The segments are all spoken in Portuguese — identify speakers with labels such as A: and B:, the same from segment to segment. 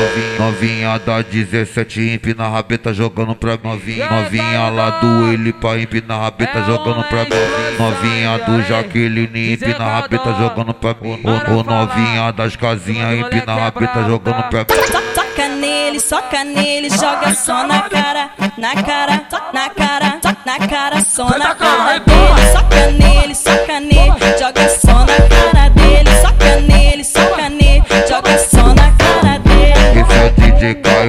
A: Novinha, novinha da 17 empina a rabeta jogando pra mim. Novinha, novinha lá do ele pra empinar a rabeta jogando pra mim. Novinha do Jaqueline empina a rabeta jogando pra mim. O, novinha das casinhas empina a rabeta jogando pra mim.
B: So- Soca nele, soca nele, joga só na cara, na cara, na cara, na cara, só na cara dele. Soca nele, soca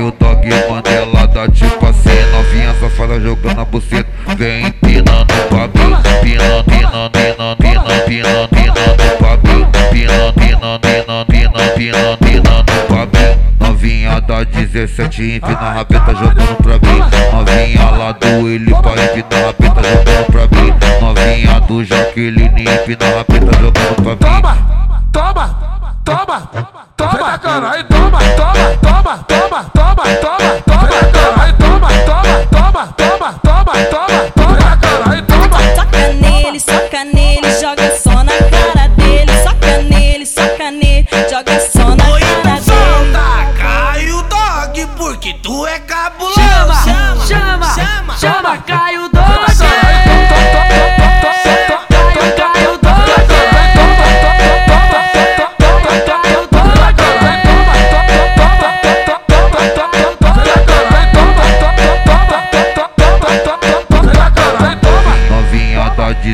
A: Caio Dog Mandela da tipo assim Novinha safada jogando a buceta. Vem empinando pra mim Pinando, pinando, pinando, pinando, pinando, pinando pra mim Pinando, pinando, pinando, pinando, pinando, pinando pra mim Novinha da 17 empina a rabeta jogando pra mim. Novinha lá do ele pra empinar a rabeta jogando pra mim. Novinha do Jaqueline empina a rabeta jogando pra mim
B: joga só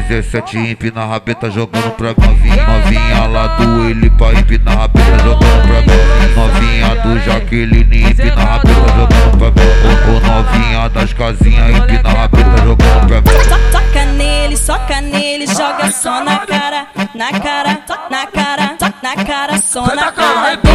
A: 17 empina a rabeta jogando pra mim Novinha lá do ele pra empinar a rabeta jogando pra mim Novinha do Jaqueline empina a rabeta jogando pra mim Ô, Novinha das casinhas empina a rabeta jogando pra mim
B: Soca nele, soca nele, joga só na cara, na cara, na cara, na cara, só na cara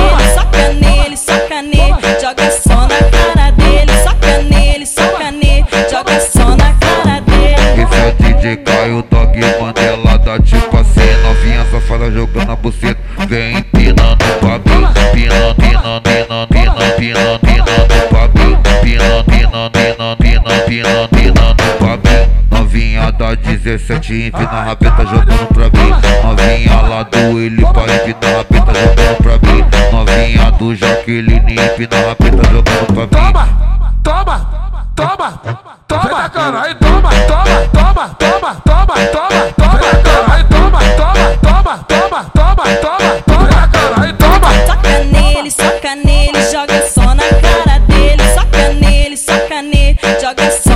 A: buceta Vem empinando pra mim Pinando, pinando, pinando, pinando, pinando, pinando pra mim Pinando, pinando, pinando, pinando, pinando, pinando pra mim Novinha da 17 empina a rabeta jogando pra mim Novinha lá do ele pra empinar a rabeta jogando pra mim Novinha do Jaqueline empina a rabeta jogando pra mim
C: Toma, toma, toma, toma, caralho, toma, toma, toma, toma, toma, toma, toma, caralho, toma, toma, toma, toma, toma, toma, toma, toma, toma, toma, caralho, toma. Nele, saca nele, joga só na cara dele.
B: Soca nele, soca nele, joga só.